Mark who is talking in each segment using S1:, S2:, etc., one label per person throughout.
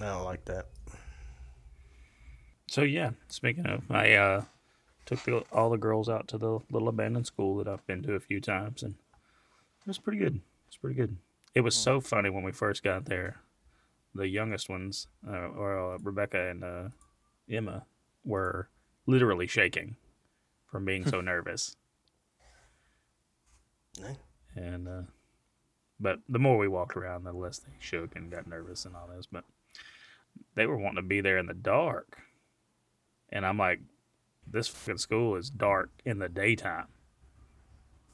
S1: I don't like that.
S2: So yeah, speaking of, I uh, took the, all the girls out to the little abandoned school that I've been to a few times, and it was pretty good. It's pretty good. It was so funny when we first got there. The youngest ones, uh, or uh, Rebecca and uh, Emma, were literally shaking from being so nervous. And uh, but the more we walked around, the less they shook and got nervous and all this. But they were wanting to be there in the dark, and I'm like, this fucking school is dark in the daytime,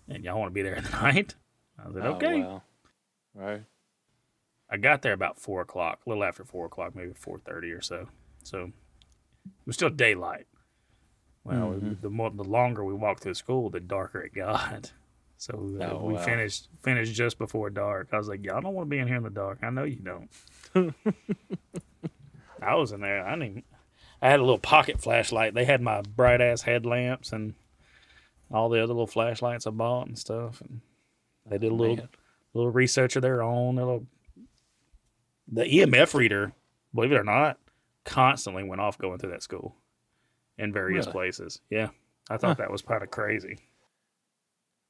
S2: and y'all want to be there at night. I said,
S3: Oh,
S2: okay.
S3: wow. Right.
S2: I got there about four o'clock, a little after four o'clock, maybe four thirty or so. So it was still daylight. Well,
S3: Mhm.
S2: the more the longer we walked through school, the darker it got. So uh,
S3: Oh,
S2: we
S3: wow.
S2: finished finished just before dark. I was like, y'all don't want to be in here in the dark. I know you don't. I was in there. I didn't. Even, I had a little pocket flashlight. They had my bright ass headlamps and all the other little flashlights I bought and stuff. And they did a little
S3: Man.
S2: little research of their own. Their little, the EMF reader, believe it or not, constantly went off going through that school in various
S3: Really?
S2: places. Yeah, I thought that was kind of crazy.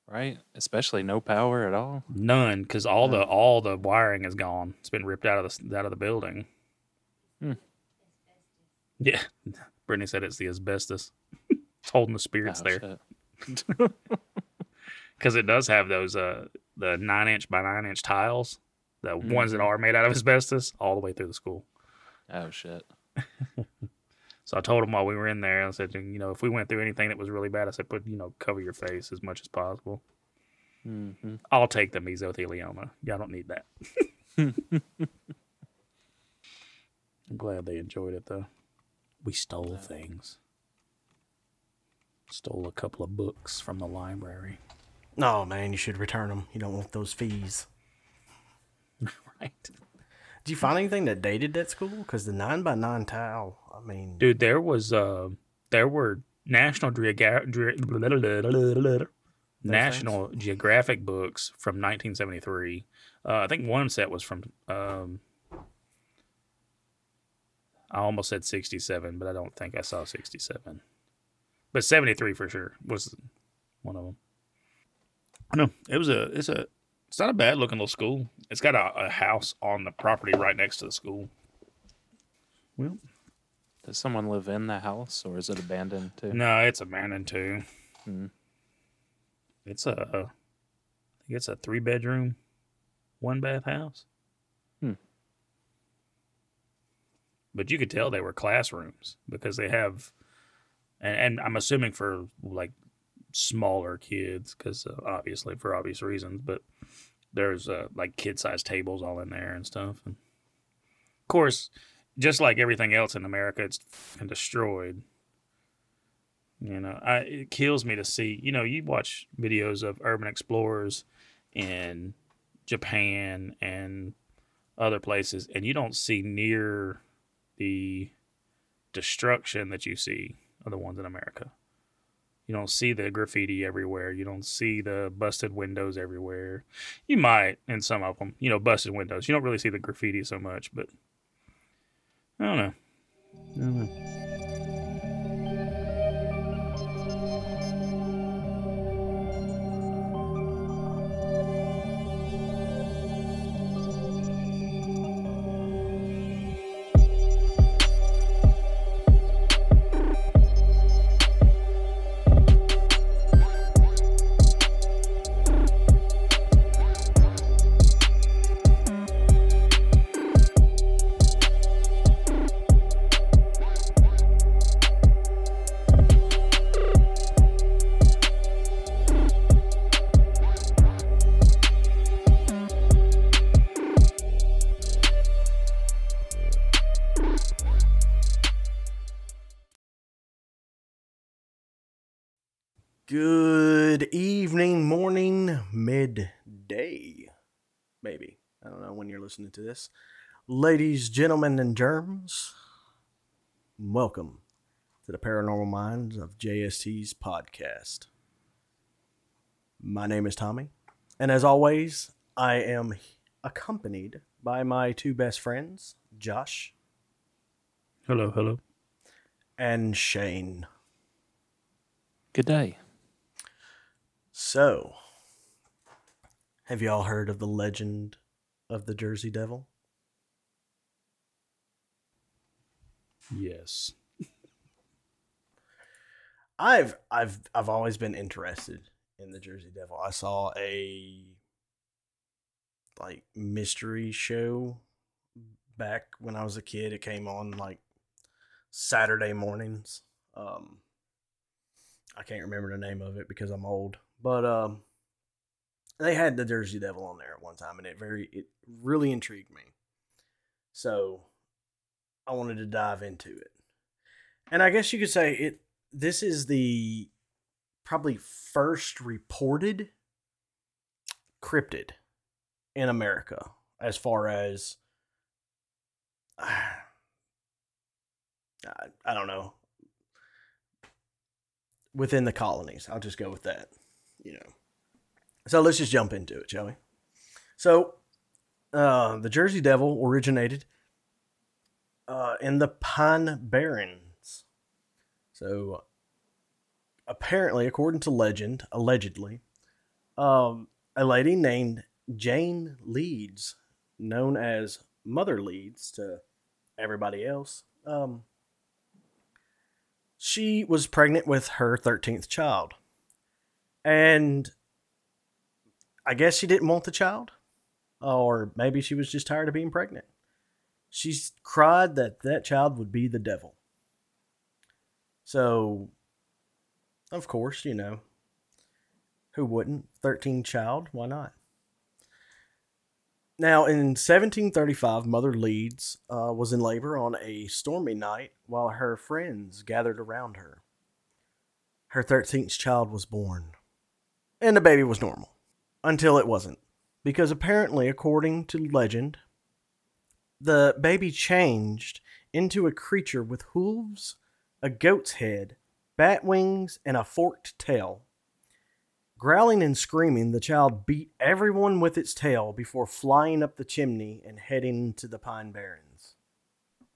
S3: Right. Especially no power at all.
S2: None, because all the all the wiring is gone. It's been ripped out of the out of the building.
S3: Hmm.
S2: Yeah, Brittany said it's the asbestos. it's holding the spirits
S3: Oh,
S2: there because it does have those uh the nine inch by nine inch tiles, the ones that
S3: Mhm.
S2: are made out of asbestos, all the way through the school.
S3: Oh shit.
S2: So I told him while we were in there, I said, you know, if we went through anything that was really bad, I said, put, you know, cover your face as much as possible.
S3: Mm-hmm.
S2: I'll take the mesothelioma. Y'all don't need that. I'm glad they enjoyed it though. We stole things. Stole a couple of books from the library.
S1: No, man, you should return them. You don't want those fees.
S2: Right.
S1: Did you find anything that dated that school? Because the nine by nine tile, I mean,
S2: Dude, there was uh there were National Geogra- Dre- National Geographic books from 1973. Uh, I think one set was from um I almost said 67, but I don't think I saw 67. But 73 for sure was one of them. No, it was a it's a it's not a bad looking little school. It's got a, a house on the property right next to the school. Well,
S3: Does someone live in the house or is it abandoned too?
S2: No, it's abandoned too.
S3: Hmm.
S2: It's a, I think it's a three bedroom, one bath house.
S3: Hmm.
S2: But you could tell they were classrooms because they have, and, and I'm assuming for like smaller kids because uh, obviously for obvious reasons, but there's uh, like kid sized tables all in there and stuff. And of course, just like everything else in America, it's destroyed. You know, I, it kills me to see. You know, you watch videos of urban explorers in Japan and other places, and you don't see near the destruction that you see of the ones in America. You don't see the graffiti everywhere. You don't see the busted windows everywhere. You might in some of them, you know, busted windows. You don't really see the graffiti so much, but I don't know. I don't know.
S1: Listening to this. Ladies, gentlemen, and germs, welcome to the Paranormal Minds of JST's podcast. My name is Tommy, and as always, I am accompanied by my two best friends, Josh
S2: Hello, hello.
S1: and Shane.
S3: Good day.
S1: So, have you all heard of the legend of the Jersey Devil?
S2: Yes.
S1: I've I've I've always been interested in the Jersey Devil. I saw a like mystery show back when I was a kid. It came on like Saturday mornings. Um I can't remember the name of it because I'm old. But um they had the Jersey Devil on there at one time and it very it really intrigued me. So I wanted to dive into it. And I guess you could say it this is the probably first reported cryptid in America as far as I, I don't know within the colonies. I'll just go with that, you know. So let's just jump into it, shall we? So uh, the Jersey Devil originated uh, in the Pine Barrens. So apparently, according to legend, allegedly, um, a lady named Jane Leeds, known as Mother Leeds to everybody else, um, she was pregnant with her 13th child. And I guess she didn't want the child, or maybe she was just tired of being pregnant. She cried that that child would be the devil. So, of course, you know, who wouldn't? 13 child, why not? Now, in 1735, Mother Leeds uh, was in labor on a stormy night while her friends gathered around her. Her 13th child was born, and the baby was normal until it wasn't. Because apparently, according to legend, the baby changed into a creature with hooves, a goat's head, bat wings, and a forked tail. Growling and screaming, the child beat everyone with its tail before flying up the chimney and heading to the Pine Barrens.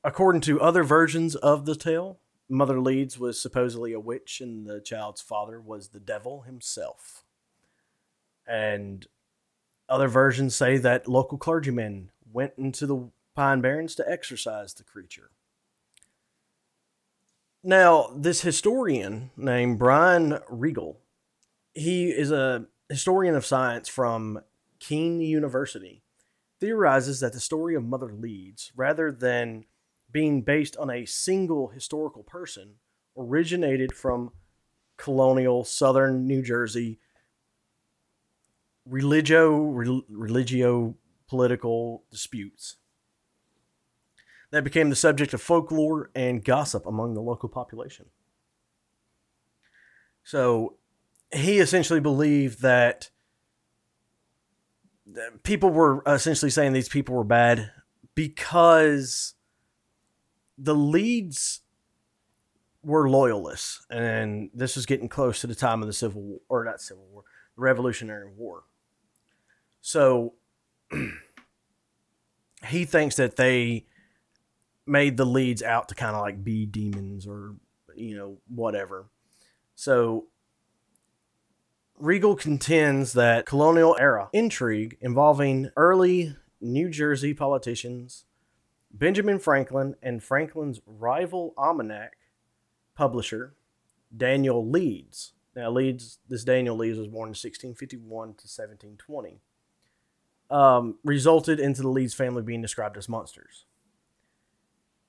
S1: According to other versions of the tale, Mother Leeds was supposedly a witch and the child's father was the devil himself. And other versions say that local clergymen went into the Pine Barrens to exorcise the creature. Now, this historian named Brian Regal, he is a historian of science from Kean University, theorizes that the story of Mother Leeds, rather than being based on a single historical person, originated from colonial southern New Jersey religio rel- religio political disputes that became the subject of folklore and gossip among the local population. So he essentially believed that that people were essentially saying these people were bad because the Leeds were loyalists, and this was getting close to the time of the Civil War, or not Civil War, the Revolutionary War. So he thinks that they made the Leeds out to kind of like be demons or you know whatever. So Regal contends that colonial era intrigue involving early New Jersey politicians, Benjamin Franklin, and Franklin's rival almanac publisher, Daniel Leeds. Now, Leeds, this Daniel Leeds was born in 1651 to 1720. Um, resulted into the Leeds family being described as monsters.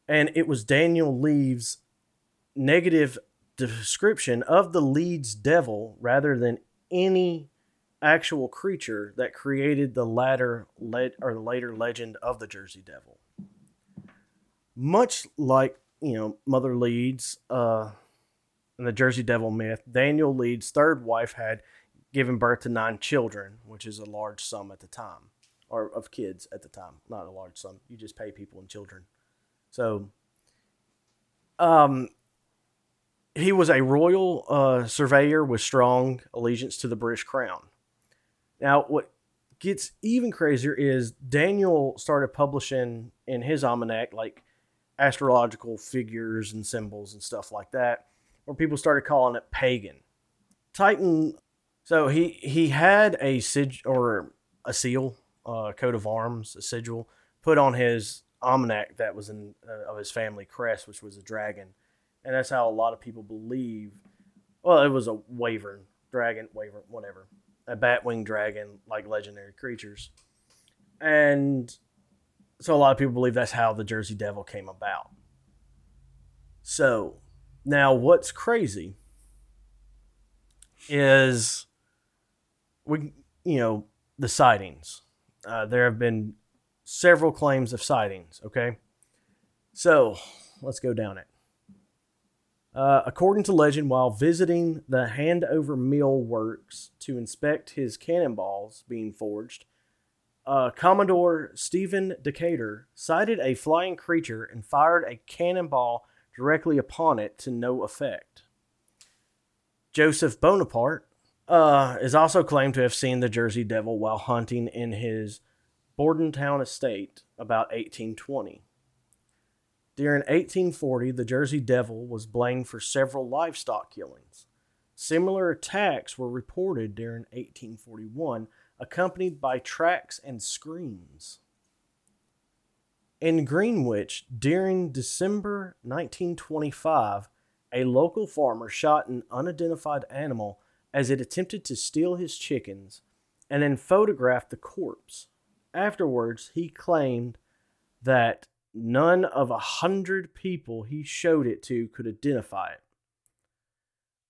S1: And it was Daniel Leeds' negative description of the Leeds devil rather than any actual creature that created the latter le- or the later legend of the Jersey Devil. Much like you know Mother Leeds uh, and the Jersey Devil myth, Daniel Leeds' third wife had given birth to nine children, which is a large sum at the time, or of kids at the time. Not a large sum. You just pay people and children. So, um, he was a royal uh, surveyor with strong allegiance to the British crown. Now, what gets even crazier is Daniel started publishing in his almanac like astrological figures and symbols and stuff like that, where people started calling it pagan. Titan, so he he had a sig or a seal, a coat of arms, a sigil put on his almanac that was in uh, of his family crest, which was a dragon, and that's how a lot of people believe. Well, it was a wyvern dragon, wyvern, whatever, a batwing dragon, like legendary creatures, and so a lot of people believe that's how the Jersey Devil came about. So now, what's crazy is we, you know, the sightings. Uh, there have been several claims of sightings. Okay, so let's go down it. Uh, according to legend, while visiting the Hanover Mill Works to inspect his cannonballs being forged, uh, Commodore Stephen Decatur sighted a flying creature and fired a cannonball directly upon it to no effect. Joseph Bonaparte uh, is also claimed to have seen the Jersey Devil while hunting in his Bordentown estate about 1820. During 1840, the Jersey Devil was blamed for several livestock killings. Similar attacks were reported during 1841, accompanied by tracks and screams. In Greenwich, during December 1925, a local farmer shot an unidentified animal as it attempted to steal his chickens and then photographed the corpse. Afterwards, he claimed that none of a hundred people he showed it to could identify it.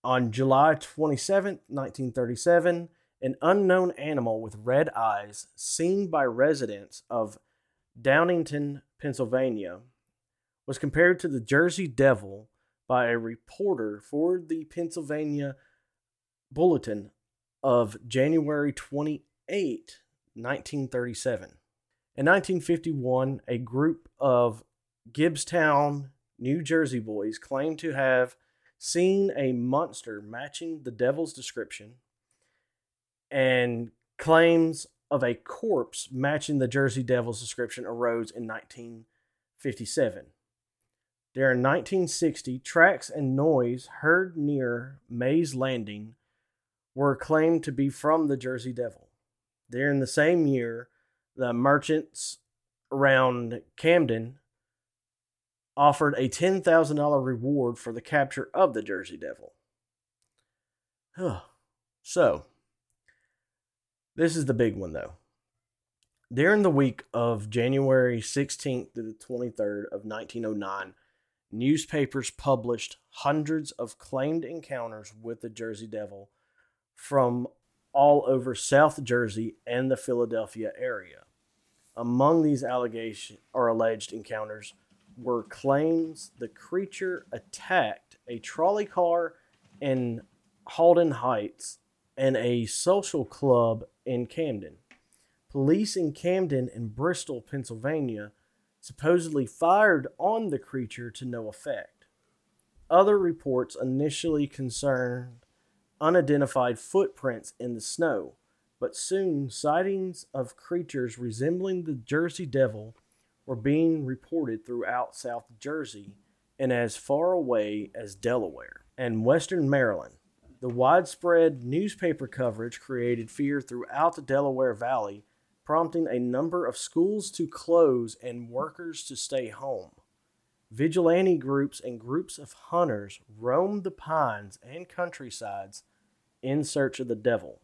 S1: On July 27, 1937, an unknown animal with red eyes, seen by residents of Downingtown, Pennsylvania, was compared to the Jersey Devil by a reporter for the Pennsylvania Bulletin of January 28, 1937. In 1951, a group of Gibbstown, New Jersey boys claimed to have seen a monster matching the devil's description and claims of a corpse matching the Jersey Devil's description arose in 1957. During 1960, tracks and noise heard near Mays Landing were claimed to be from the Jersey Devil. During the same year, the merchants around Camden offered a $10,000 reward for the capture of the Jersey Devil. so, this is the big one though. During the week of January 16th to the 23rd of 1909, newspapers published hundreds of claimed encounters with the Jersey Devil from all over South Jersey and the Philadelphia area. Among these allegations or alleged encounters were claims the creature attacked a trolley car in Haddon Heights and a social club in Camden. Police in Camden and Bristol, Pennsylvania, supposedly fired on the creature to no effect. Other reports initially concerned unidentified footprints in the snow, but soon sightings of creatures resembling the Jersey Devil were being reported throughout South Jersey and as far away as Delaware and western Maryland. The widespread newspaper coverage created fear throughout the Delaware Valley, prompting a number of schools to close and workers to stay home. Vigilante groups and groups of hunters roamed the pines and countrysides in search of the devil.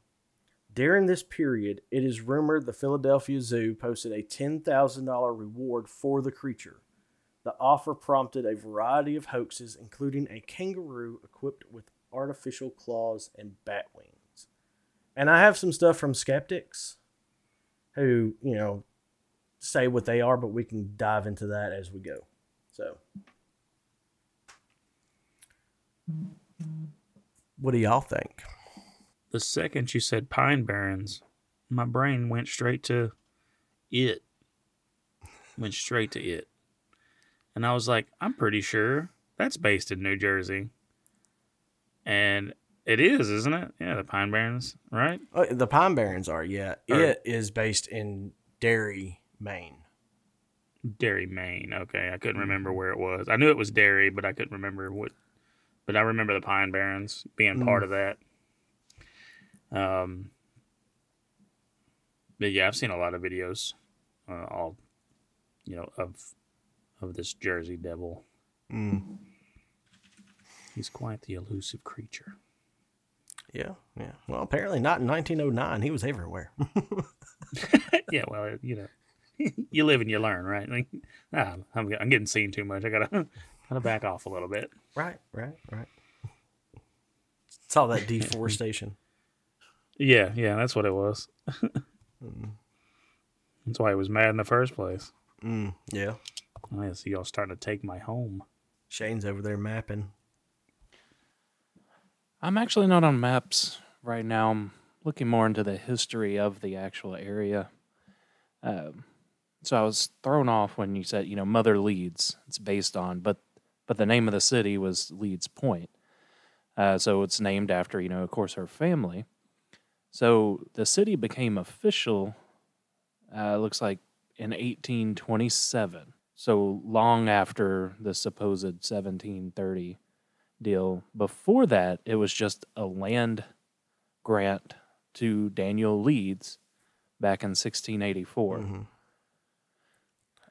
S1: During this period, it is rumored the Philadelphia Zoo posted a $10,000 reward for the creature. The offer prompted a variety of hoaxes, including a kangaroo equipped with artificial claws and bat wings. And I have some stuff from skeptics who, you know, say what they are, but we can dive into that as we go. So, what do y'all think?
S2: The second you said Pine Barrens, my brain went straight to it. Went straight to it. And I was like, I'm pretty sure that's based in New Jersey. And it is, isn't it? Yeah, the Pine Barrens, right?
S1: Uh, the Pine Barrens are, yeah.
S2: Or-
S1: it is based in Derry, Maine.
S2: Derry, Maine. Okay, I couldn't remember
S1: Mm-hmm.
S2: where it was. I knew it was Derry, but I couldn't remember what. But I remember the Pine Barrens being part
S1: Mm.
S2: of that. Um, but yeah, I've seen a lot of videos, uh, all you know of of this Jersey Devil.
S1: Mm.
S2: He's quite the elusive creature.
S1: Yeah, yeah. Well, apparently not in 1909. He was everywhere.
S2: yeah, well, you know, you live and you learn, right? Like, ah, I'm, I'm getting seen too much. I gotta gotta back off a little bit.
S1: right, right, right. It's all that deforestation.
S2: Yeah, yeah, that's what it was. That's why he was mad in the first place.
S1: Mm, yeah.
S2: Oh, I see y'all starting to take my home.
S1: Shane's over there mapping.
S3: I'm actually not on maps right now. I'm looking more into the history of the actual area. Um, so I was thrown off when you said, you know, Mother Leeds. It's based on, but but the name of the city was Leeds Point. Uh, so it's named after, you know, of course, her family. So the city became official. Uh, looks like in 1827. So long after the supposed 1730 deal. Before that, it was just a land grant to Daniel Leeds back in 1684.
S1: Mhm.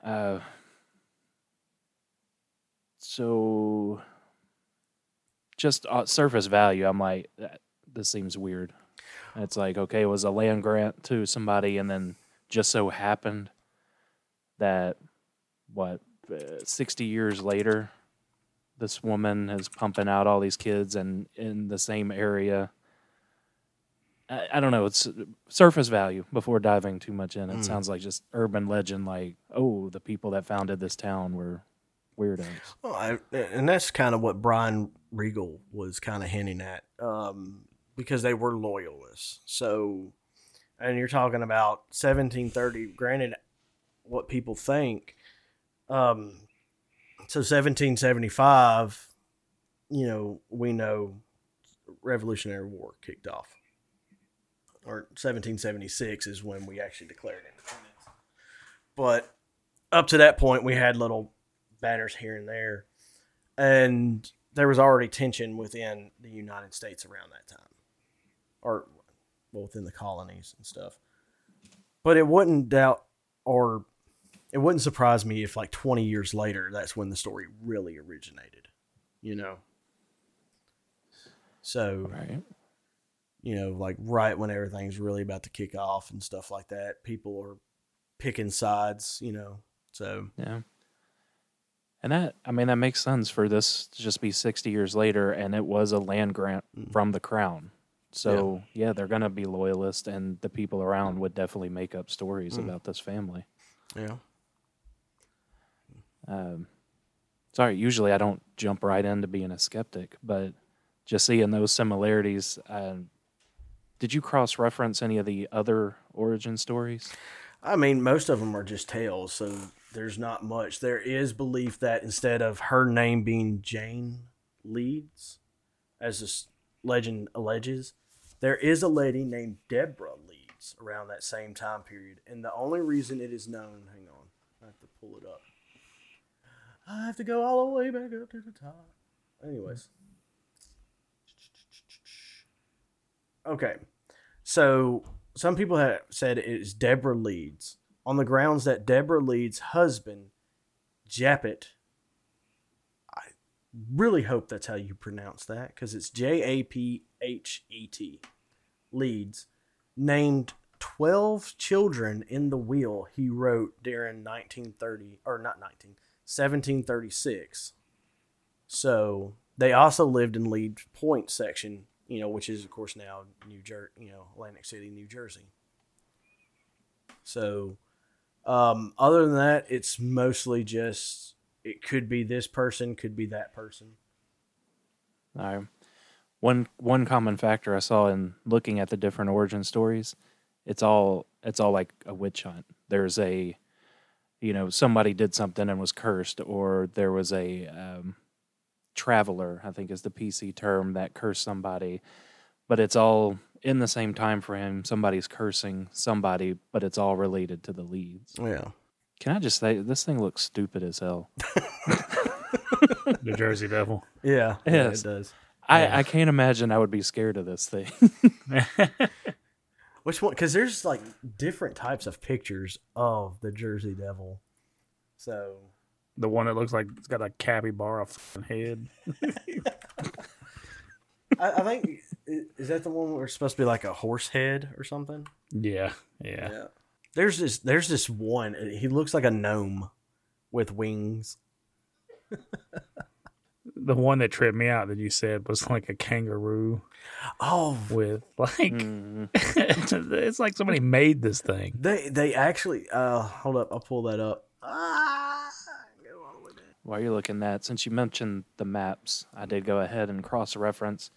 S3: Uh, so, just uh, surface value, I'm like, that, this seems weird. It's like, okay, it was a land grant to somebody, and then just so happened that, what, uh, 60 years later, this woman is pumping out all these kids and in the same area. I, I don't know. It's surface value before diving too much in. It
S1: Mm.
S3: sounds like just urban legend, like, oh, the people that founded this town were weirdos.
S1: Well, I, and that's kind of what Brian Regal was kind of hinting at, um, because they were loyalists. So, and you're talking about 1730. Granted, what people think. Um, so 1775, you know, we know Revolutionary War kicked off, or 1776 is when we actually declared independence. But up to that point, we had little banners here and there, and there was already tension within the United States around that time, or well, within the colonies and stuff. But it wouldn't doubt, or it wouldn't surprise me if, like, twenty years later, that's when the story really originated. You know. So
S3: Right.
S1: you know, like right when everything's really about to kick off and stuff like that, people are picking sides. You know, so
S3: Yeah. And that, I mean, that makes sense for this to just be 60 years later, and it was a land grant
S1: Mm.
S3: from the crown. So, yeah, they're going to be loyalist, and the people around would definitely make up stories
S1: Mm.
S3: about this family.
S1: yeah.
S3: Um, sorry, usually I don't jump right into being a skeptic, but just seeing those similarities, uh, did you cross reference any of the other origin stories?
S1: I mean, most of them are just tales, so there's not much. There is belief that instead of her name being Jane Leeds, as this legend alleges, there is a lady named Deborah Leeds around that same time period. And the only reason it is known, hang on, I have to pull it up. I have to go all the way back up to the top. Anyways. Okay. So some people have said it is Deborah Leeds on the grounds that Deborah Leeds' husband, Japet, I really hope that's how you pronounce that because it's J A P H E T, Leeds, named 12 children in the will he wrote during 1930, or not 19, 1736. So they also lived in Leeds Point section, you know, which is of course now New Jer, you know, Atlantic City, New Jersey. So, um, other than that, it's mostly just it could be this person, could be that person.
S3: Uh, one one common factor I saw in looking at the different origin stories, it's all it's all like a witch hunt. There's a, you know, somebody did something and was cursed, or there was a um, traveler, I think is the PC term that cursed somebody, but it's all in the same time frame. Somebody's cursing somebody, but it's all related to the Leeds.
S1: Yeah.
S3: Can I just say this thing looks stupid as hell?
S2: The Jersey Devil.
S1: Yeah, yeah, it does.
S3: I,
S1: Yeah.
S3: I can't imagine I would be scared of this thing.
S1: Which one? Because there's like different types of pictures of the Jersey Devil. So
S2: The one that looks like it's got a capybara f***ing head.
S1: I, I think is that the one where it's supposed to be like a horse head or something.
S2: Yeah, yeah.
S1: There's this. There's this one. He looks like a gnome with wings.
S2: The one that tripped me out that you said was like a kangaroo
S1: Oh,
S2: with like
S3: Mm.
S2: it's like somebody made this thing.
S1: they they actually. Uh, hold up. I'll pull that up. Ah, go all the way down.
S3: While you're looking that, since you mentioned the maps, I did go ahead and cross reference.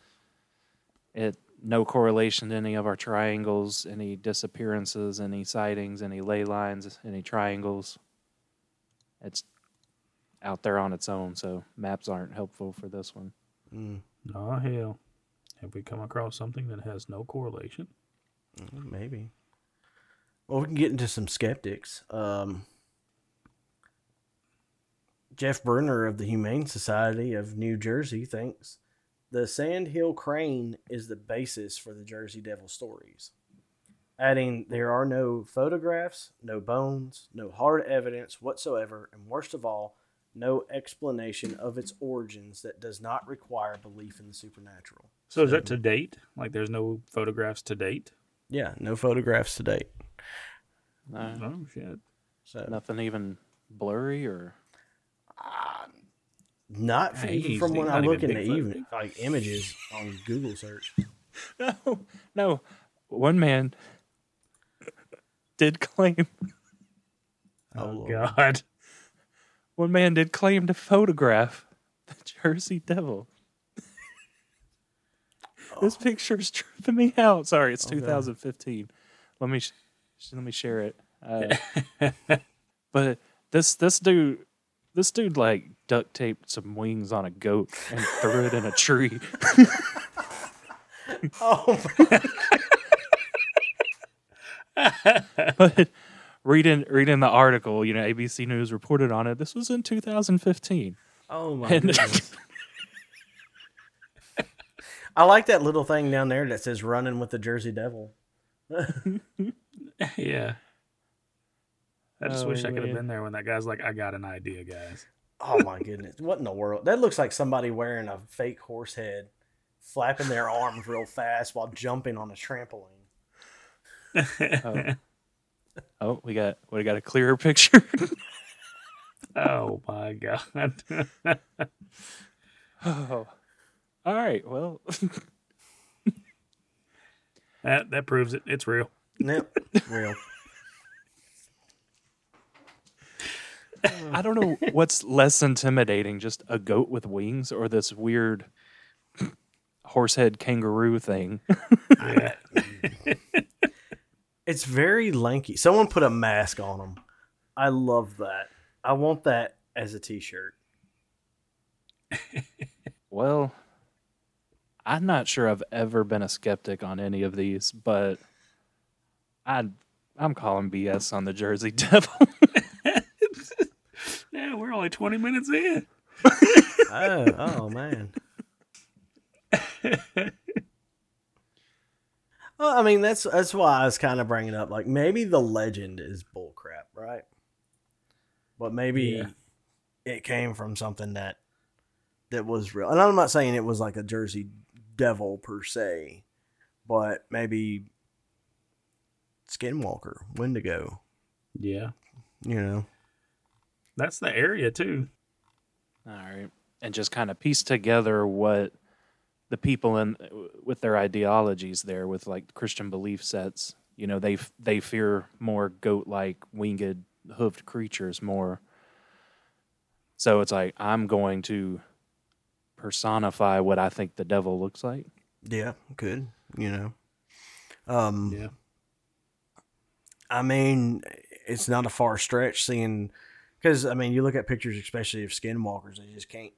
S3: It no correlation to any of our triangles, any disappearances, any sightings, any ley lines, any triangles. It's out there on its own, so maps aren't helpful for this one.
S1: Mm,
S2: Oh hell. Have we come across something that has no correlation?
S1: mm, maybe. Well, we can get into some skeptics. Um, Jeff Brunner of the Humane Society of New Jersey thinks the sandhill crane is the basis for the Jersey Devil stories. Adding, there are no photographs, no bones, no hard evidence whatsoever, and worst of all, no explanation of its origins that does not require belief in the supernatural.
S2: So is that to date? Like there's no photographs to date?
S1: Yeah, no photographs to date.
S3: Uh,
S2: Oh shit.
S1: So
S3: Nothing even blurry or
S1: not f- even
S2: Hey,
S1: from
S2: he's
S1: when I look
S2: even
S1: in the
S2: Bigfoot.
S1: even like images on Google search.
S3: no, no. One man did claim.
S1: Oh,
S2: Oh,
S1: Lord.
S2: god.
S3: One man did claim to photograph the Jersey Devil. this picture is tripping me out. Sorry, it's
S1: Oh, God.
S3: 2015. Let me sh- let me share it. Uh, but this this dude this dude like duct taped some wings on a goat and threw it in a tree.
S1: Oh,
S3: but reading reading the article, you know, ABC News reported on it. This was in 2015.
S1: oh my!
S3: And
S1: goodness. I like that little thing down there that says "Running with the Jersey Devil."
S2: yeah. I just
S3: Oh,
S2: wish I oh, could have been there when that guy's like, I got an idea, guys.
S1: Oh my goodness! What in the world? That looks like somebody wearing a fake horse head, flapping their arms real fast while jumping on a trampoline.
S3: oh. Oh, we got we got a clearer picture.
S2: oh my god.
S3: oh. All right. Well,
S2: that that proves it. It's real.
S1: Yep, real.
S3: I don't know what's less intimidating, just a goat with wings or this weird horsehead kangaroo thing.
S2: Yeah.
S1: It's very lanky. Someone put a mask on them. I love that. I want that as a T-shirt.
S3: Well, I'm not sure I've ever been a skeptic on any of these, but I I'm calling BS on the Jersey Devil.
S2: yeah, we're only 20 minutes in.
S1: Oh, oh man. Well, I mean that's that's why I was kind of bringing up like maybe the legend is bullcrap, right? But maybe
S2: Yeah.
S1: it came from something that that was real. And I'm not saying it was like a Jersey Devil per se, but maybe Skinwalker, Wendigo,
S2: Yeah.
S1: you know.
S2: That's the area too.
S3: All right. And just kind of piece together what the people in with their ideologies there with like Christian belief sets, you know, they they fear more goat-like winged hoofed creatures more. So it's like I'm going to personify what I think the devil looks like.
S1: Yeah, good, you know. Um
S2: Yeah.
S1: I mean, it's not a far stretch seeing because I mean, you look at pictures, especially of skinwalkers, they just can't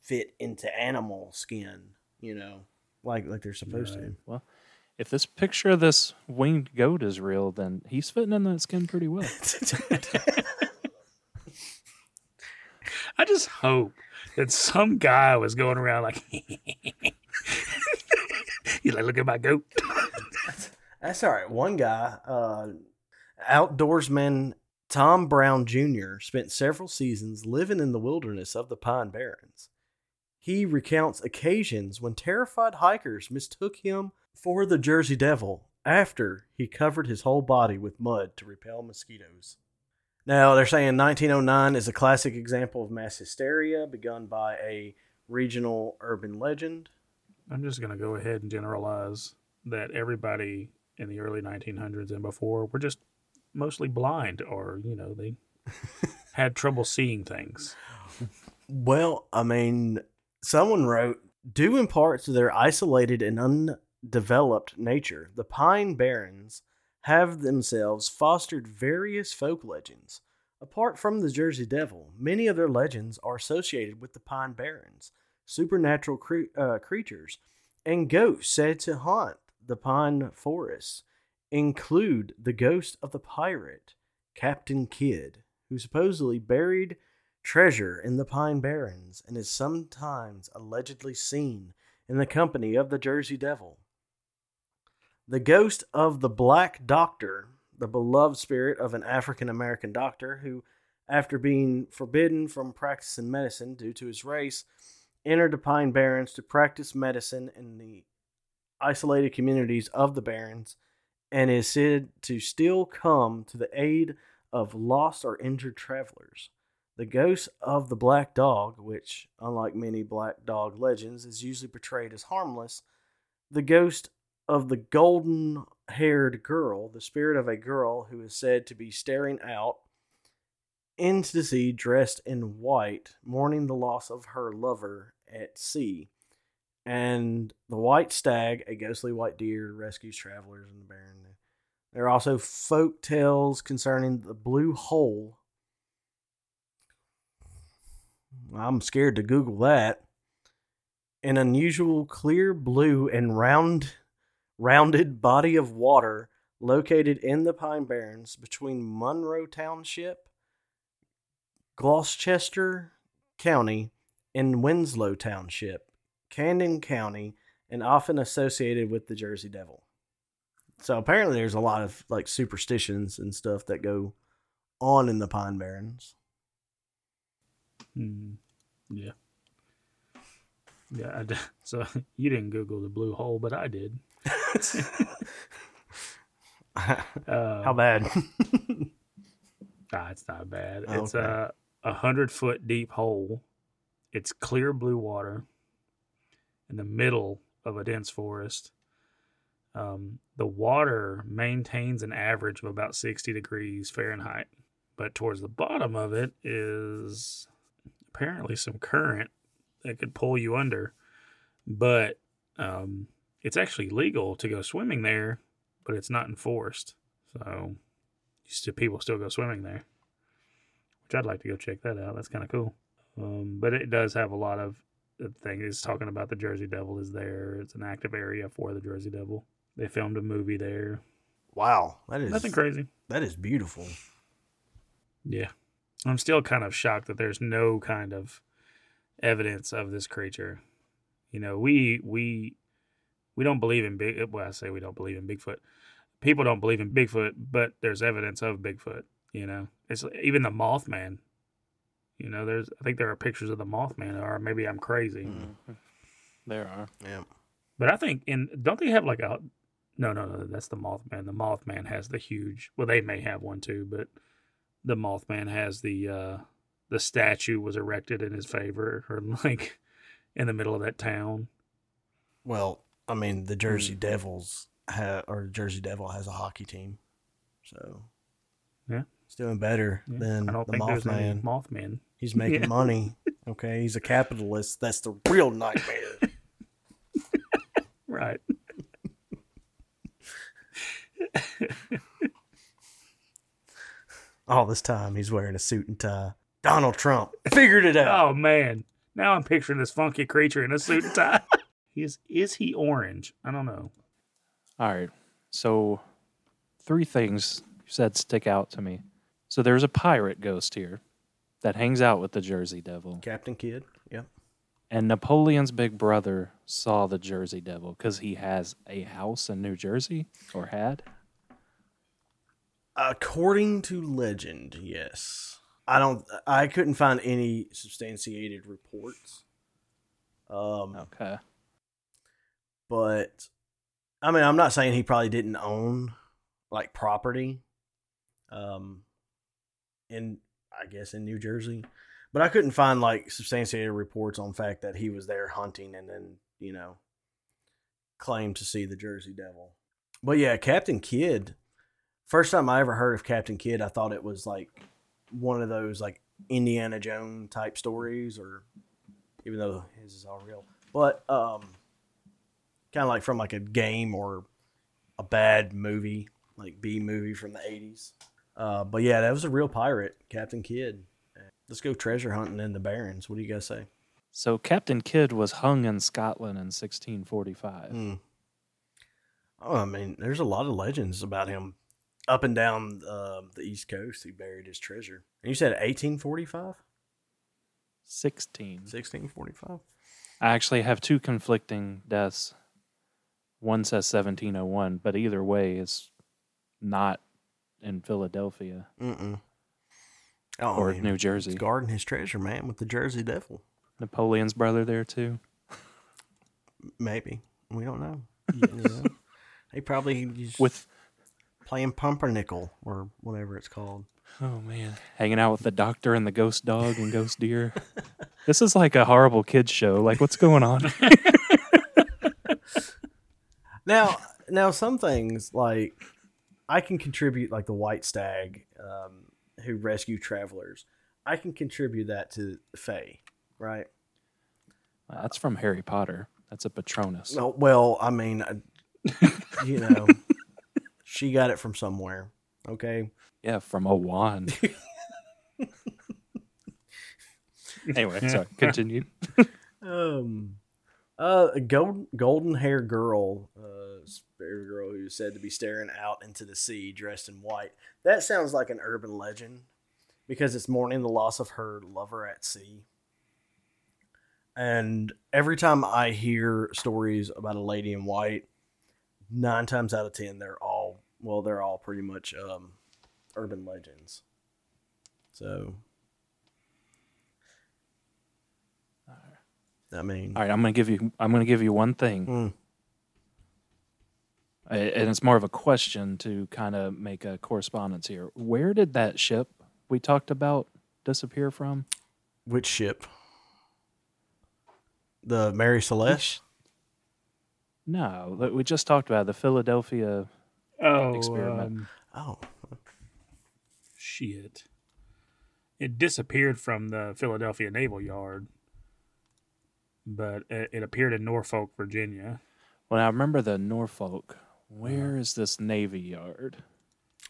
S1: fit into animal skin, you know, like like they're supposed
S2: Right. To.
S3: Well, if this picture of this winged goat is real, then he's fitting in that skin pretty well.
S2: I just hope that some guy was going around like, he's like, look at my goat.
S1: That's all right. One guy, uh, outdoorsman Tom Brown Jr., spent several seasons living in the wilderness of the Pine Barrens. He recounts occasions when terrified hikers mistook him for the Jersey Devil after he covered his whole body with mud to repel mosquitoes. Now, they're saying 1909 is a classic example of mass hysteria begun by a regional urban legend.
S2: I'm just going to go ahead and generalize that everybody in the early 1900s and before were just mostly blind or, you know, they had trouble seeing things.
S1: Well, I mean, someone wrote, due in part to their isolated and undeveloped nature, the Pine Barrens have themselves fostered various folk legends. Apart from the Jersey Devil, many of their legends are associated with the Pine Barrens, supernatural cre- uh, creatures, and ghosts said to haunt the pine forests include the ghost of the pirate, Captain Kidd, who supposedly buried treasure in the Pine Barrens and is sometimes allegedly seen in the company of the Jersey Devil. The ghost of the Black Doctor, the beloved spirit of an African American doctor who, after being forbidden from practicing medicine due to his race, entered the Pine Barrens to practice medicine in the isolated communities of the Barrens and is said to still come to the aid of lost or injured travelers. The ghost of the black dog, which, unlike many black dog legends, is usually portrayed as harmless, the ghost of the golden haired girl, the spirit of a girl who is said to be staring out into the sea dressed in white, mourning the loss of her lover at sea. And the white stag, a ghostly white deer, rescues travelers in the barren. There are also folk tales concerning the blue hole. I'm scared to Google that. An unusual clear blue and round rounded body of water located in the Pine Barrens between Monroe Township, Gloucester County, and Winslow Township, Camden County, and often associated with the Jersey Devil. So apparently there's a lot of like superstitions and stuff that go on in the Pine Barrens.
S2: Hmm. Yeah. Yeah. I so you didn't Google the blue hole, but I did. Uh,
S1: How bad?
S2: Nah, it's not bad.
S1: Oh,
S2: It's
S1: okay.
S2: a a hundred foot deep hole. It's clear blue water in the middle of a dense forest. Um, the water maintains an average of about sixty degrees Fahrenheit, but towards the bottom of it is apparently some current that could pull you under. But um, it's actually legal to go swimming there, but it's not enforced. So still people still go swimming there, which I'd like to go check that out. That's kind of cool. Um, but it does have a lot of things. It's talking about the Jersey Devil is there. It's an active area for the Jersey Devil. They filmed a movie there.
S1: wow, that is
S2: Nothing crazy.
S1: that is beautiful.
S2: Yeah. I'm still kind of shocked that there's no kind of evidence of this creature. You know, we we we don't believe in big well, I say we don't believe in Bigfoot. People don't believe in Bigfoot, but there's evidence of Bigfoot, you know. It's even the Mothman. You know, there's I think there are pictures of the Mothman or maybe I'm crazy.
S1: Mm.
S3: There are.
S1: Yeah.
S2: But I think in don't they have like a no no no that's the Mothman. The Mothman has the huge well they may have one too, but the Mothman has the uh the statue was erected in his favor or like in the middle of that town.
S1: Well, I mean, the Jersey
S2: Hmm.
S1: Devils ha- or the Jersey Devil has a hockey team, so
S2: Yeah.
S1: it's doing better
S2: Yeah,
S1: than the
S2: think there's any
S1: Mothman.
S2: Mothman.
S1: He's making
S2: Yeah.
S1: money. Okay, he's a capitalist. That's the real nightmare.
S2: Right.
S1: All this time, he's wearing a suit and tie. Donald Trump figured it out.
S2: Oh man. Now I'm picturing this funky creature in a suit and tie. is is he orange? I don't know.
S3: All right. So, three things you said stick out to me. So, there's a pirate ghost here. that hangs out with the Jersey Devil.
S1: Captain Kidd. Yep.
S3: And Napoleon's big brother saw the Jersey Devil because he has a house in New Jersey or had.
S1: According to legend, yes. I don't. I couldn't find any substantiated reports. Um,
S3: Okay.
S1: but I mean, I'm not saying he probably didn't own like property, um, in I guess in New Jersey, but I couldn't find like substantiated reports on fact that he was there hunting and then you know claimed to see the Jersey Devil. But yeah, Captain Kidd. First time I ever heard of Captain Kidd, I thought it was like one of those like Indiana Jones type stories, or even though his is all real, but um, kind of like from like a game or a bad movie, like B movie from the eighties. Uh, but yeah, that was a real pirate, Captain Kidd. Let's go treasure hunting in the Barrens. What do you guys say?
S3: So Captain Kidd was hung in Scotland in 1645.
S1: Mm. Oh, I mean, there's a lot of legends about him up and down uh, the East Coast. He buried his treasure. And you said 1845?
S3: 16.
S1: 1645?
S3: I actually have two conflicting deaths. One says 1701, but either way is not in Philadelphia
S1: Mm-mm. Oh,
S3: or
S1: I mean,
S3: New
S1: he's
S3: Jersey.
S1: guarding his treasure, man, with the Jersey Devil.
S3: Napoleon's brother there too.
S1: Maybe. We don't know. You know? He probably he's
S3: With
S1: playing pumpernickel or whatever it's called.
S3: oh man, hanging out with the doctor and the ghost dog and ghost deer. this is like a horrible kids show. Like what's going on?
S1: Now, now some things like I can contribute, like the white stag um, who rescue travelers. I can contribute that to Faye, right?
S3: That's from Harry Potter. That's a Patronus.
S1: No, well, I mean, I- you know, she got it from somewhere. Okay,
S3: Yeah, from a wand. anyway, sorry. Continue.
S1: um, uh, a gold, golden hair girl, uh, spirit girl who's said to be staring out into the sea, dressed in white. That sounds like an urban legend because it's mourning the loss of her lover at sea. And every time I hear stories about a lady in white, nine times out of ten, they're all well, they're all pretty much um, urban legends. So, I mean,
S3: All right, I'm gonna give you. I'm gonna give you one thing,
S1: Mm.
S3: Uh, and it's more of a question to kind of make a correspondence here. Where did that ship we talked about disappear from?
S1: which ship? The Mary Celeste.
S3: No, we just talked about the Philadelphia.
S2: Oh,
S3: Experiment.
S2: um,
S1: Oh,
S2: shit. It disappeared from the Philadelphia Naval Yard, but it, it appeared in Norfolk, Virginia.
S3: Well, I remember the Norfolk. Where is this Navy Yard?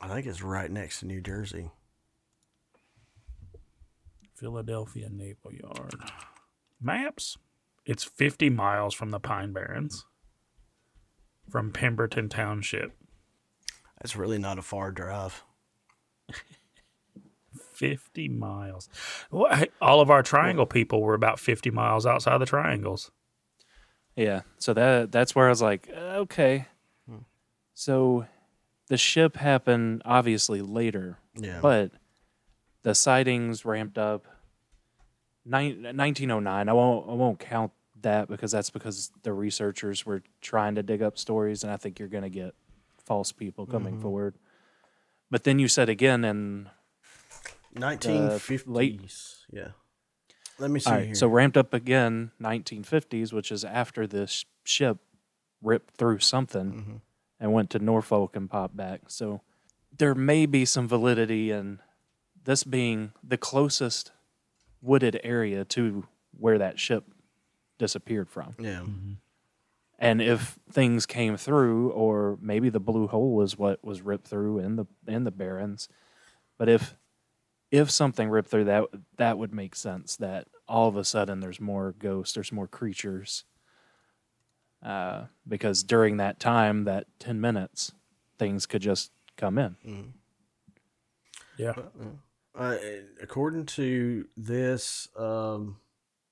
S1: I think it's right next to New Jersey.
S2: Philadelphia Naval Yard. Maps. It's 50 miles from the Pine Barrens, from Pemberton Township.
S1: That's really not a far drive.
S2: 50 miles. Well, hey, all of our triangle people were about 50 miles outside the triangles.
S3: Yeah, so that that's where I was like, uh, okay. So the ship happened obviously later,
S1: Yeah.
S3: but the sightings ramped up. Nine, 1909. I won't I won't count that because that's because the researchers were trying to dig up stories, and I think you're going to get false people coming forward. But then you said again, in
S1: 1950s. yeah. Let me see
S3: all right,
S1: here.
S3: so ramped up again, 1950s, which is after this ship ripped through something
S1: Mm-hmm.
S3: and went to Norfolk and popped back. So there may be some validity in this being the closest wooded area to where that ship disappeared from.
S1: yeah.
S3: And if things came through, or maybe the blue hole was what was ripped through in the in the barrens, but if if something ripped through that, that would make sense. That all of a sudden there's more ghosts, there's more creatures. Uh, because during that time, that ten minutes, things could just come in.
S2: Yeah.
S1: Uh, according to this, um,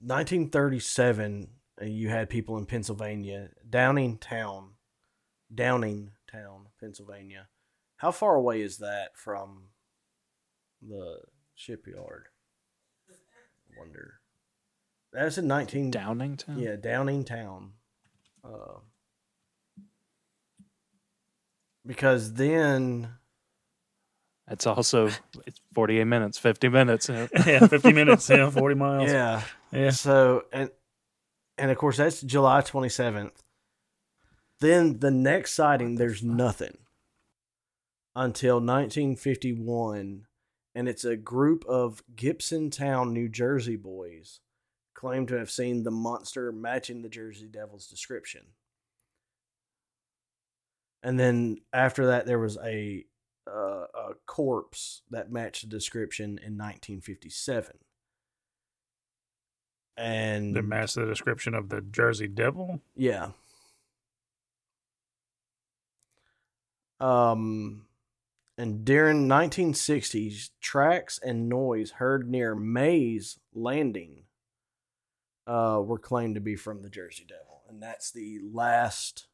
S1: 1937, uh, you had people in Pennsylvania, Downingtown, Downingtown, Pennsylvania. How far away is that from the shipyard? I wonder. That's in 19.
S3: Downingtown.
S1: Yeah, Downingtown. Uh, because then
S3: It's also it's 48 minutes, 50 minutes.
S2: yeah, 50 minutes, yeah, 40 miles.
S1: yeah
S2: Yeah.
S1: so and and of course that's july 27th then the next sighting there's nothing until 1951 and it's a group of Gibbstown new jersey boys claim to have seen the monster matching the jersey devil's description. And then after that there was a uh, a corpse that matched the description in 1957 and
S2: The the description of the Jersey Devil.
S1: yeah. Um, and during 1960s, tracks and noise heard near Mays Landing uh, were claimed to be from the Jersey Devil, and that's the last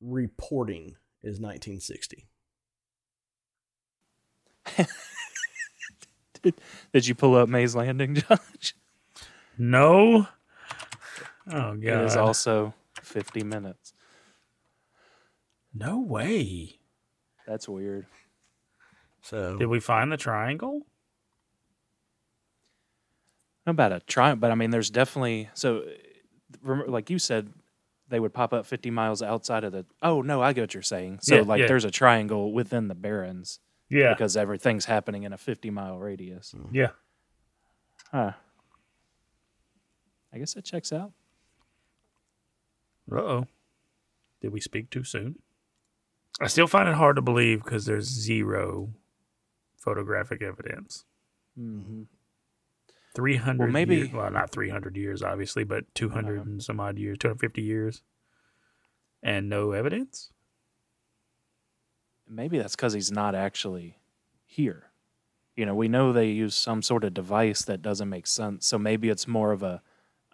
S1: reporting is 1960.
S3: Did you pull up Mays Landing, Josh?
S2: No. Oh
S3: It
S2: god.
S3: is also 50 minutes.
S2: no way.
S3: That's weird.
S1: So
S2: Did we find the triangle?
S3: Not about a triangle, but I mean, there's definitely so. Like you said, they would pop up 50 miles outside of the. Oh no, I get what you're saying. So
S2: Yeah,
S3: like,
S2: yeah.
S3: there's a triangle within the Barrens
S2: Yeah.
S3: because everything's happening in a 50 mile radius. Mm-hmm.
S2: Yeah.
S3: Huh. I guess that checks out.
S2: Uh oh. Did we speak too soon? I still find it hard to believe because there's zero photographic evidence.
S3: Mm-hmm.
S2: 300
S3: Well, maybe-
S2: years, well not 300 years obviously but 200
S3: Uh-huh.
S2: and some odd years 250 years and no evidence
S3: Maybe that's because he's not actually here. You know, we know they use some sort of device that doesn't make sense. So maybe it's more of a,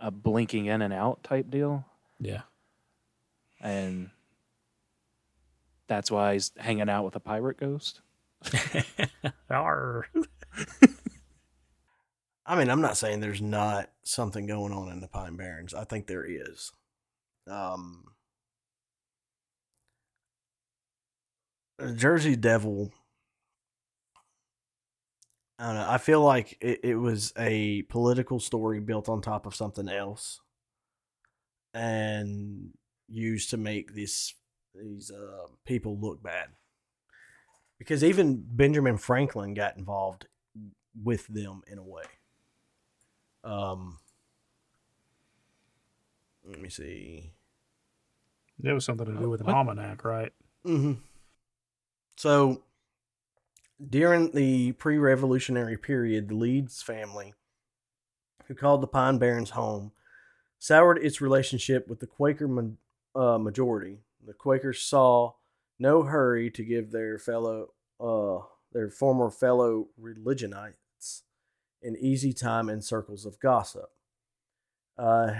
S3: a blinking in and out type deal.
S2: yeah
S3: And that's why he's hanging out with a pirate ghost.
S2: Arr.
S1: I mean, I'm not saying there's not something going on in the Pine Barrens. I think there is. Um, Jersey Devil. I don't know. I feel like it, it was a political story built on top of something else, and used to make this these uh, people look bad. Because even Benjamin Franklin got involved with them in a way. Um, let me see.
S2: There was something to do with an
S3: What?
S2: almanac, right?
S1: hmm So, during the pre revolutionary period, the Leeds family, who called the Pine Barrens home, soured its relationship with the Quaker uh, majority. The Quakers saw no hurry to give their fellow, uh, their former fellow religionites an easy time in circles of gossip. Uh,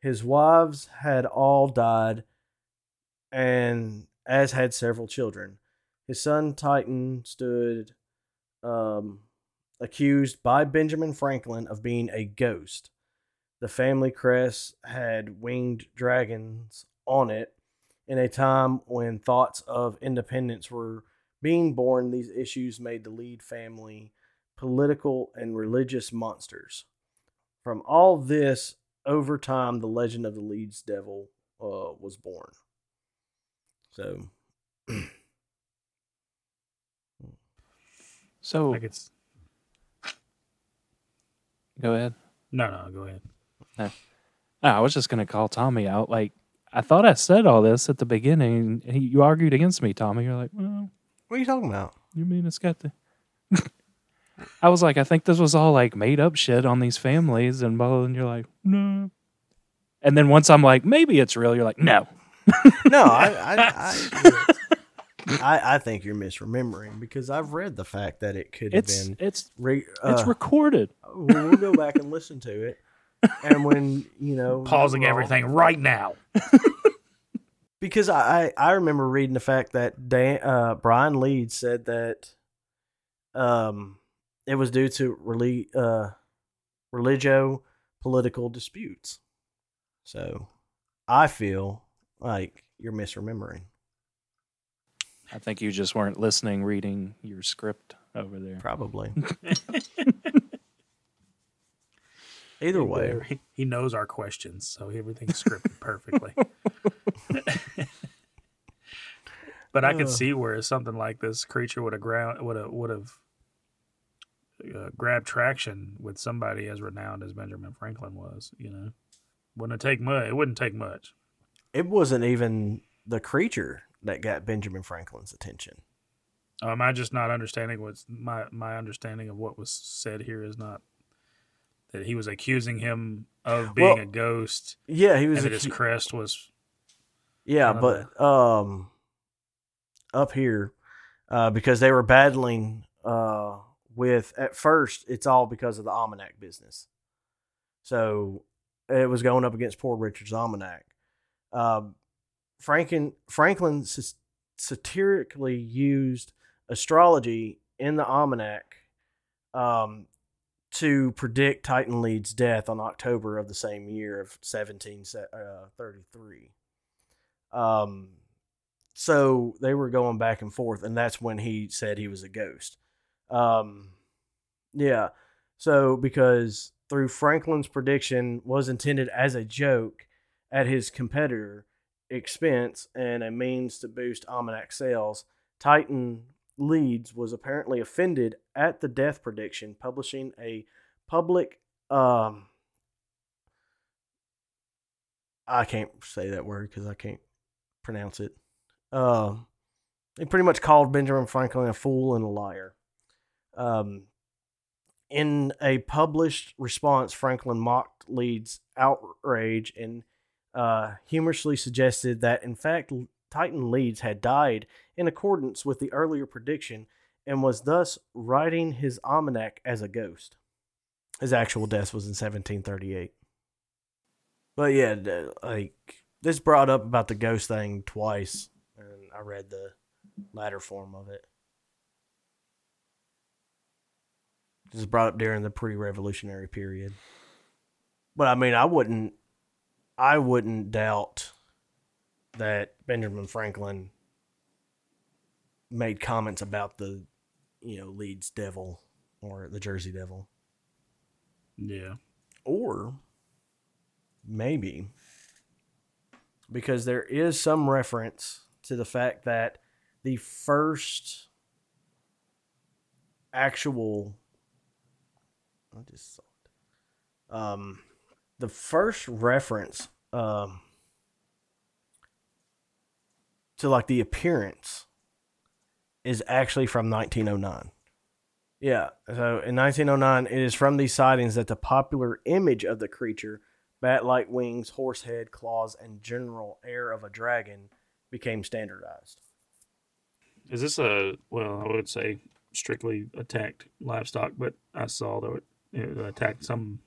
S1: his wives had all died, and as had several children. His son Titan stood um, accused by Benjamin Franklin of being a ghost. The family crest had winged dragons on it. In a time when thoughts of independence were being born, these issues made the Lead family political and religious monsters. From all this, over time, the legend of the Leeds Devil uh, was born. So,
S3: So
S2: Like it's
S3: go ahead.
S2: no, no. Go ahead.
S3: No, I was just gonna call Tommy out. Like I thought I said all this at the beginning. he- You argued against me, Tommy. You're like, well,
S1: what are you talking about?
S3: you mean it's got the. I was like, I think this was all like made up shit on these families and blah. blah, And you're like, no. And then once I'm like, maybe it's real. You're like, no.
S1: No, I, I, I I, I think you're misremembering because I've read the fact that it could have
S3: It's
S1: been.
S3: it's
S1: Re,
S3: it's
S1: uh,
S3: recorded.
S1: we'll, we'll go back and listen to it. And when you know,
S2: Pausing
S1: you're wrong-
S2: everything right now.
S1: because I, I I remember reading the fact that Dan, uh, Brian Leeds said that um it was due to reli- uh religio political disputes. So I feel like you're misremembering.
S3: I think you just weren't listening, reading your script over there.
S1: Probably. Either way,
S2: He- he knows our questions, so everything's scripted perfectly. but I could see where something like this creature would have ground would have would have uh, grabbed traction with somebody as renowned as Benjamin Franklin was. You know, wouldn't take much. It wouldn't take much.
S1: it wasn't even the creature that got Benjamin Franklin's attention.
S2: Am I just not understanding what's my my understanding of what was said here is not that he was accusing him of being
S1: Well,
S2: a ghost
S1: Yeah, he was.
S2: and his crest was
S1: Yeah, but um, up here, uh, because they were battling uh with at first it's all because of the almanac business. So it was going up against poor Richard's almanac. Um, Franklin Franklin satirically used astrology in the almanac um, to predict Titan Leeds' death on October of the same year of 1733. Um, so they were going back and forth, and that's when he said he was a ghost. Um, yeah. So because through Franklin's prediction was intended as a joke at his competitor expense and a means to boost almanac sales, Titan Leeds was apparently offended at the death prediction, publishing a public um I can't say that word because I can't pronounce it. Um, he pretty much called Benjamin Franklin a fool and a liar. Um, in a published response, Franklin mocked Leeds' outrage and uh, humorously suggested that, in fact, Titan Leeds had died in accordance with the earlier prediction and was thus writing his almanac as a ghost. His actual death was in 1738. But yeah, like this brought up about the ghost thing twice, and I read the latter form of it. This was brought up during the pre-revolutionary period. But I mean, I wouldn't, I wouldn't doubt that Benjamin Franklin made comments about the, you know, Leeds Devil or the Jersey Devil,
S2: yeah.
S1: or maybe because there is some reference to the fact that the first actual I just saw it. Um the first reference um to like the appearance is actually from 1909. Yeah, so in 1909 it is from these sightings that the popular image of the creature bat-like wings, horse head, claws and general air of a dragon became standardized.
S2: Is this a well? I would say strictly attacked livestock, but I saw that it attacked some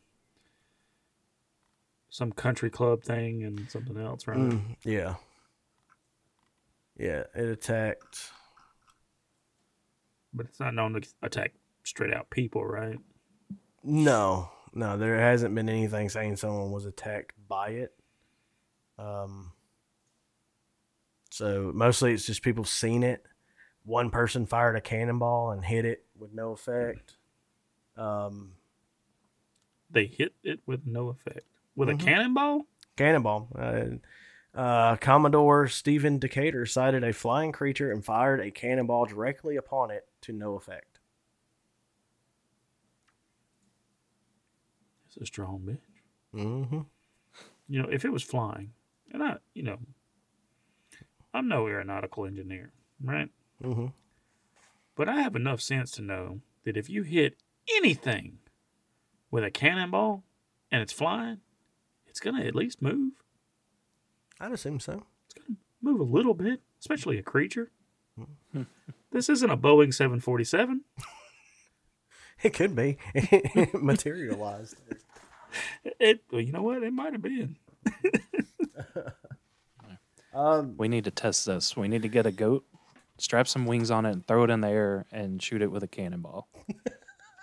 S2: some country club thing and something else, right?
S1: Mm, yeah. Yeah, it attacked.
S2: But it's not known to attack straight out people, right?
S1: No, no, there hasn't been anything saying someone was attacked by it. Um, so mostly it's just people seen it. One person fired a cannonball and hit it with no effect. Um,
S2: They hit it with no effect with
S1: Mhm.
S2: a cannonball.
S1: cannonball. Uh, uh, Commodore Stephen Decatur sighted a flying creature and fired a cannonball directly upon it to no effect.
S2: It's a strong bitch.
S1: Mm-hmm.
S2: You know, if it was flying, and I, you know, I'm no aeronautical engineer, right?
S1: Mm-hmm.
S2: But I have enough sense to know that if you hit anything with a cannonball and it's flying, it's gonna at least move.
S1: I'd assume so.
S2: It's gonna move a little bit, especially a creature. This isn't a Boeing 747.
S1: It could be materialized.
S2: It, well, you know what? It might have been.
S1: Um,
S3: We need to test this. We need to get a goat, strap some wings on it, and throw it in the air and shoot it with a cannonball.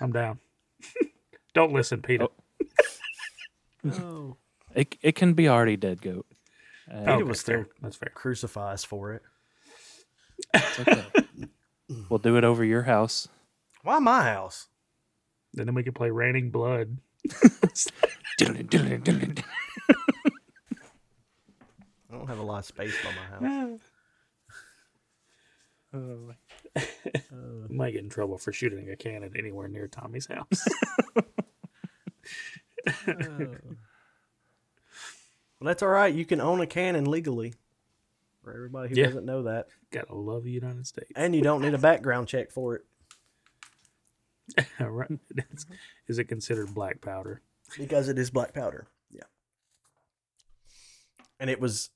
S2: I'm down. Don't listen, PETA.
S1: oh.
S3: It it can be already dead goat. Uh,
S1: PETA
S2: Okay,
S1: was still.
S2: That's fair.
S1: crucifies for it.
S3: okay. we'll do it over your house.
S1: Why my house?
S2: And then we could play Raining Blood.
S1: I don't have a lot of space by my house.
S2: We might get in trouble for shooting a cannon anywhere near Tommy's house.
S1: Well, that's all right. You can own a cannon legally. For everybody who
S2: Yeah.
S1: doesn't know that,
S2: Gotta love the United States.
S1: and you don't need a background check for it
S2: right. Is it considered black powder?
S1: because it is black powder. Yeah. And it was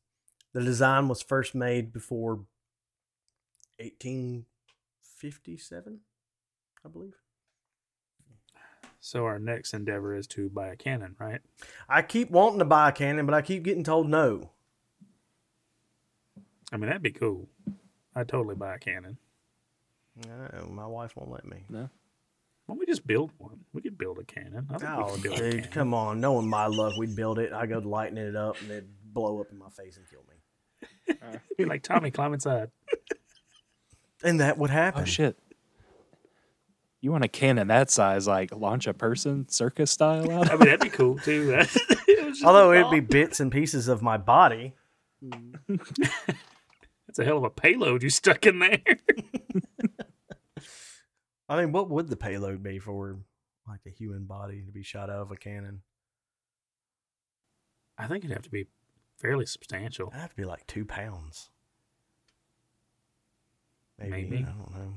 S1: the design was first made before 1857, I believe.
S2: So our next endeavor is to buy a cannon, right?
S1: I keep wanting to buy a cannon, but I keep getting told no.
S2: I mean, that'd be cool. I'd totally buy a cannon.
S1: No, my wife won't let me.
S3: No.
S2: Why don't we just build one? We could build a cannon. I think we
S1: Oh,
S2: could build a
S1: dude,
S2: cannon.
S1: come on. Knowing my luck, we'd build it. I go lighting it up and it'd blow up in my face and kill me.
S2: Be like Tommy, climb inside.
S1: And that would happen.
S3: Oh shit! You want a cannon that size, like launch a person circus style out?
S2: I mean, that'd be cool too. It was just a
S1: Although it'd be bits and pieces of my body.
S2: it's a hell of a payload you stuck in there.
S1: I mean, what would the payload be for like a human body to be shot out of a cannon?
S2: I think it'd have to be fairly substantial.
S1: That'd have to be like two pounds. Maybe.
S2: Maybe.
S1: I don't know.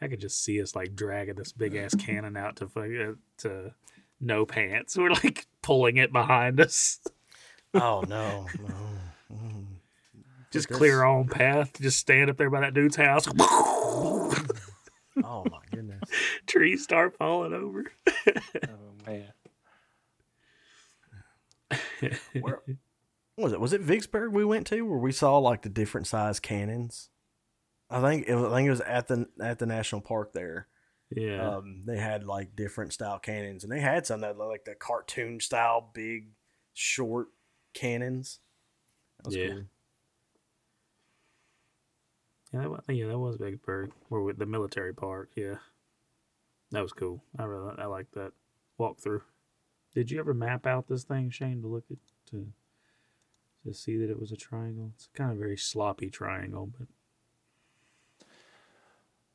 S2: I could just see us like dragging this big ass cannon out to uh, to no pants. We're like pulling it behind us.
S1: Oh no, no. Mm.
S2: Just
S1: This-
S2: clear our own path. Just stand up there by that dude's house.
S1: Oh my goodness.
S2: Trees start falling over.
S3: oh man!
S1: Where was it? Was it Vicksburg we went to where we saw like the different size cannons? I think it was, I think it was at the at the national park there.
S2: Yeah.
S1: Um, they had like different style cannons, and they had some that looked like the cartoon style big, short cannons. That was
S2: Yeah.
S1: cool.
S2: Yeah, that, was, yeah, that was Vicksburg, or with the military park. Yeah, that was cool. I really, I like that walkthrough. Did you ever map out this thing, Shane, to look at to to see that it was a triangle? It's kind of a very sloppy triangle, but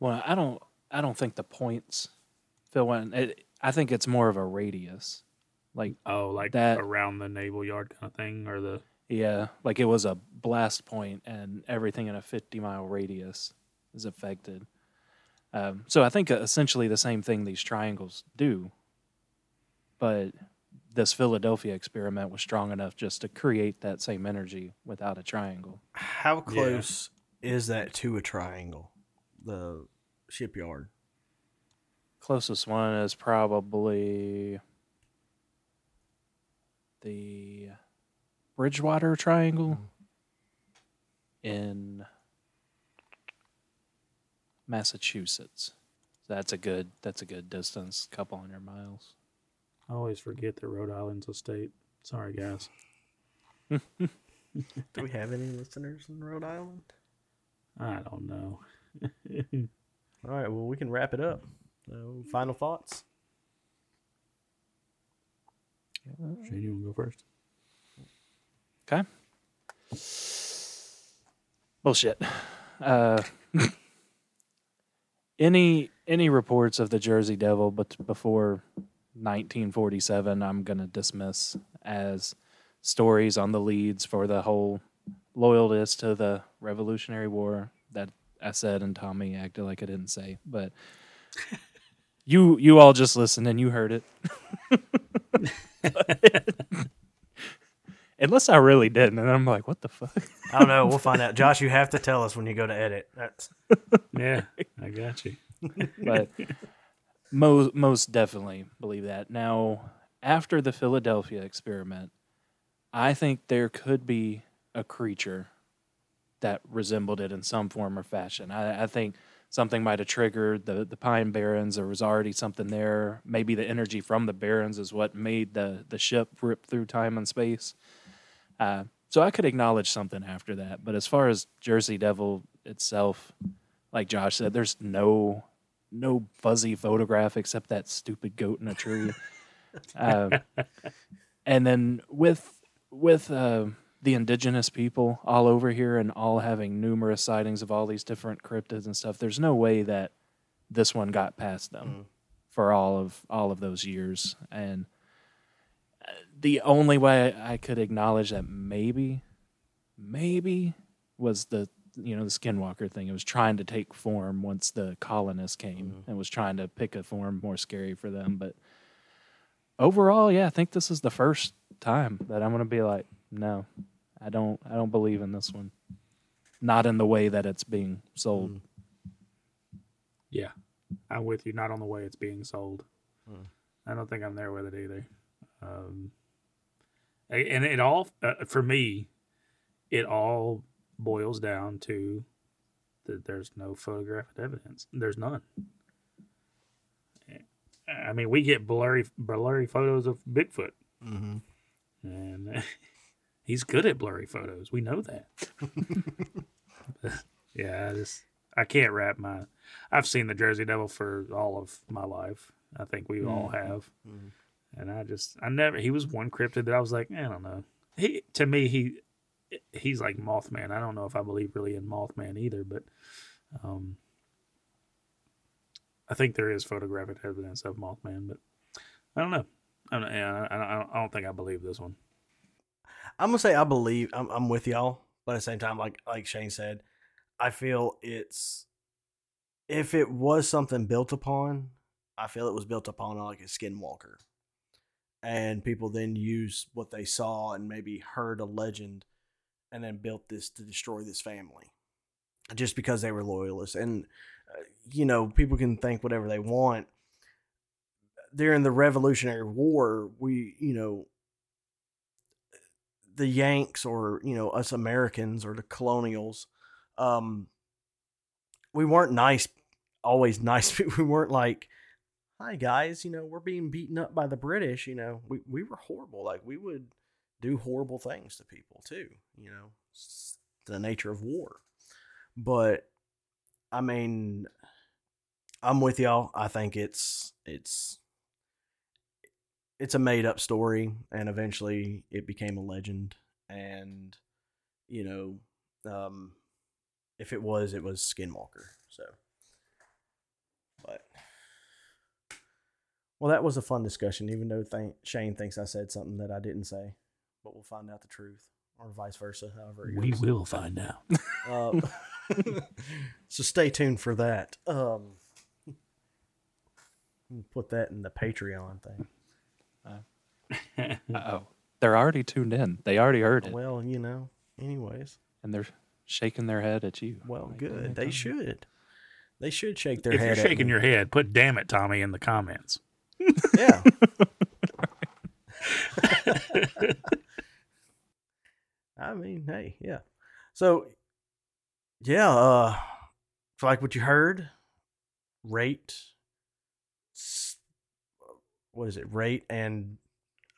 S3: Well, I don't. I don't think the points fill in. It, I think it's more of a radius. Like
S2: oh, like
S3: That-
S2: around the naval yard kind of thing, or the
S3: yeah, like it was a blast point, and everything in a fifty mile radius is affected. Um, so I think uh, essentially the same thing these triangles do, but this Philadelphia experiment was strong enough just to create that same energy without a triangle.
S1: How close is that to a triangle? The shipyard.
S3: Closest one is probably the Bridgewater Triangle mm-hmm. in Massachusetts. That's a good. That's a good distance, couple hundred miles.
S2: I always forget that Rhode Island's a state. Sorry, guys.
S1: Do we have any listeners in Rhode Island?
S2: I don't know.
S1: All right, well, we can wrap it up. So, final thoughts?
S2: Shane, you want to go first?
S3: Okay. Bullshit. Uh, any any reports of the Jersey Devil, but before 1947, I'm gonna dismiss as stories on the Leeds for the whole loyalist to the Revolutionary War that I said, and Tommy acted like I didn't say, but. You you all just listened and you heard it. Unless I really didn't, and I'm like, what the fuck?
S1: I don't know. We'll find out. Josh, you have to tell us when you go to edit. That's
S2: Yeah, I got you.
S3: but most most definitely believe that. Now, after the Philadelphia experiment, I think there could be a creature that resembled it in some form or fashion. I, I think something might have triggered the the Pine Barrens. There was already something there. Maybe the energy from the Barrens is what made the the ship rip through time and space. Uh, so I could acknowledge something after that. But as far as Jersey Devil itself, like Josh said, there's no no fuzzy photograph except that stupid goat in a tree. um, and then with with uh, the indigenous people all over here and all having numerous sightings of all these different cryptids and stuff, there's no way that this one got past them
S1: Mm.
S3: for all of all of those years. And uh, the only way I could acknowledge that maybe, maybe was the you know the skinwalker thing. It was trying to take form once the colonists came and was trying to pick a form more scary for them. But overall, yeah, I think this is the first time that I'm gonna be like, no, I don't, I don't believe in this one. Not in the way that it's being sold.
S2: Yeah, I'm with you. Not on the way it's being sold.
S1: Hmm.
S2: I don't think I'm there with it either. Um, and it all uh, for me, it all boils down to that there's no photographic evidence. There's none. I mean, we get blurry, blurry photos of Bigfoot,
S1: mm-hmm.
S2: and he's good at blurry photos. We know that. yeah, I just I can't wrap my. I've seen the Jersey Devil for all of my life. I think we all have,
S1: Mhm.
S2: and I just I never. He was one cryptid that I was like, I don't know. He to me he he's like Mothman. I don't know if I believe really in Mothman either, but um, I think there is photographic evidence of Mothman, but I don't know. I don't, I don't, I don't think I believe this one.
S1: I'm gonna say I believe I'm, I'm with y'all, but at the same time, like like Shane said, I feel it's if it was something built upon, I feel it was built upon like a skinwalker, and people then use what they saw and maybe heard a legend, and then built this to destroy this family, just because they were loyalists. And uh, you know, people can think whatever they want. During the Revolutionary War, we you know the Yanks or you know us Americans or the colonials, um, we weren't nice, always nice. We weren't like, "Hi guys, you know we're being beaten up by the British." You know, we we were horrible. Like we would do horrible things to people too. You know, it's the nature of war. But I mean, I'm with y'all. I think it's it's it's a made up story and eventually it became a legend and you know um if it was it was skinwalker so but well that was a fun discussion even though th- shane thinks i said something that i didn't say but we'll find out the truth or vice versa however it
S2: We
S1: goes.
S2: will find out.
S1: Uh, so stay tuned for that. Um, put that in the Patreon thing.
S3: oh, they're already tuned in. They already heard it,
S1: Well, you know. Anyways,
S3: and they're shaking their head at you.
S1: well,
S3: Like,
S1: good.
S3: "Oh,
S1: They
S3: come
S1: should. They should shake their
S2: if
S1: head.
S2: you're
S1: at
S2: shaking
S1: me.
S2: your head, put "damn it, Tommy" in the comments.
S1: yeah. I mean, hey, yeah. So, yeah, uh, if you like what you heard, rate, what is it, rate and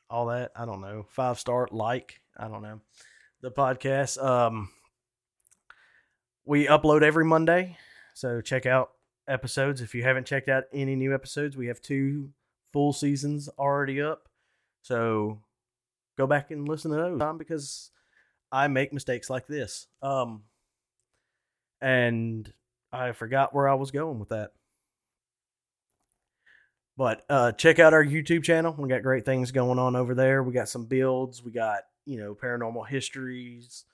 S1: all that. I don't know. Five star, like, I don't know. The podcast. Um, we upload every Monday, so check out episodes. If you haven't checked out any new episodes, we have two full seasons already up. So go back and listen to those um, because I make mistakes like this. Um, and I forgot where I was going with that. But uh, check out our YouTube channel. We got great things going on over there. We got some builds. We got you know paranormal histories,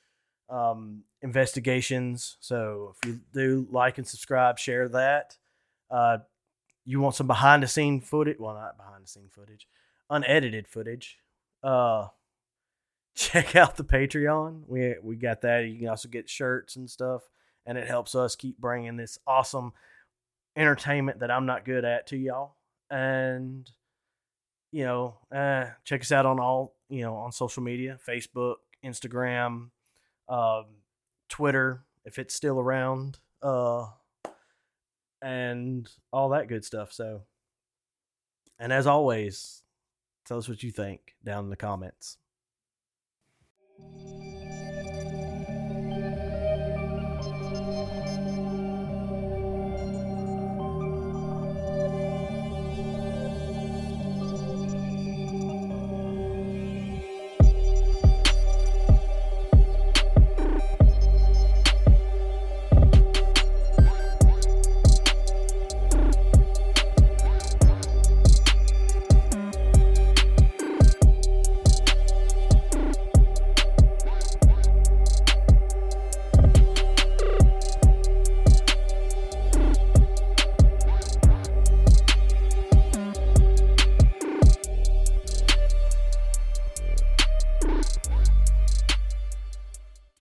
S1: um, investigations. So if you do like and subscribe, share that. Uh, you want some behind the scene footage? Well, not behind the scene footage, unedited footage. Uh, check out the Patreon. We we got that. You can also get shirts and stuff, and it helps us keep bringing this awesome entertainment that I'm not good at to y'all. And you know, uh, check us out on all you know on social media: Facebook, Instagram, um, Twitter, if it's still around, uh, and all that good stuff. So, and as always, tell us what you think down in the comments.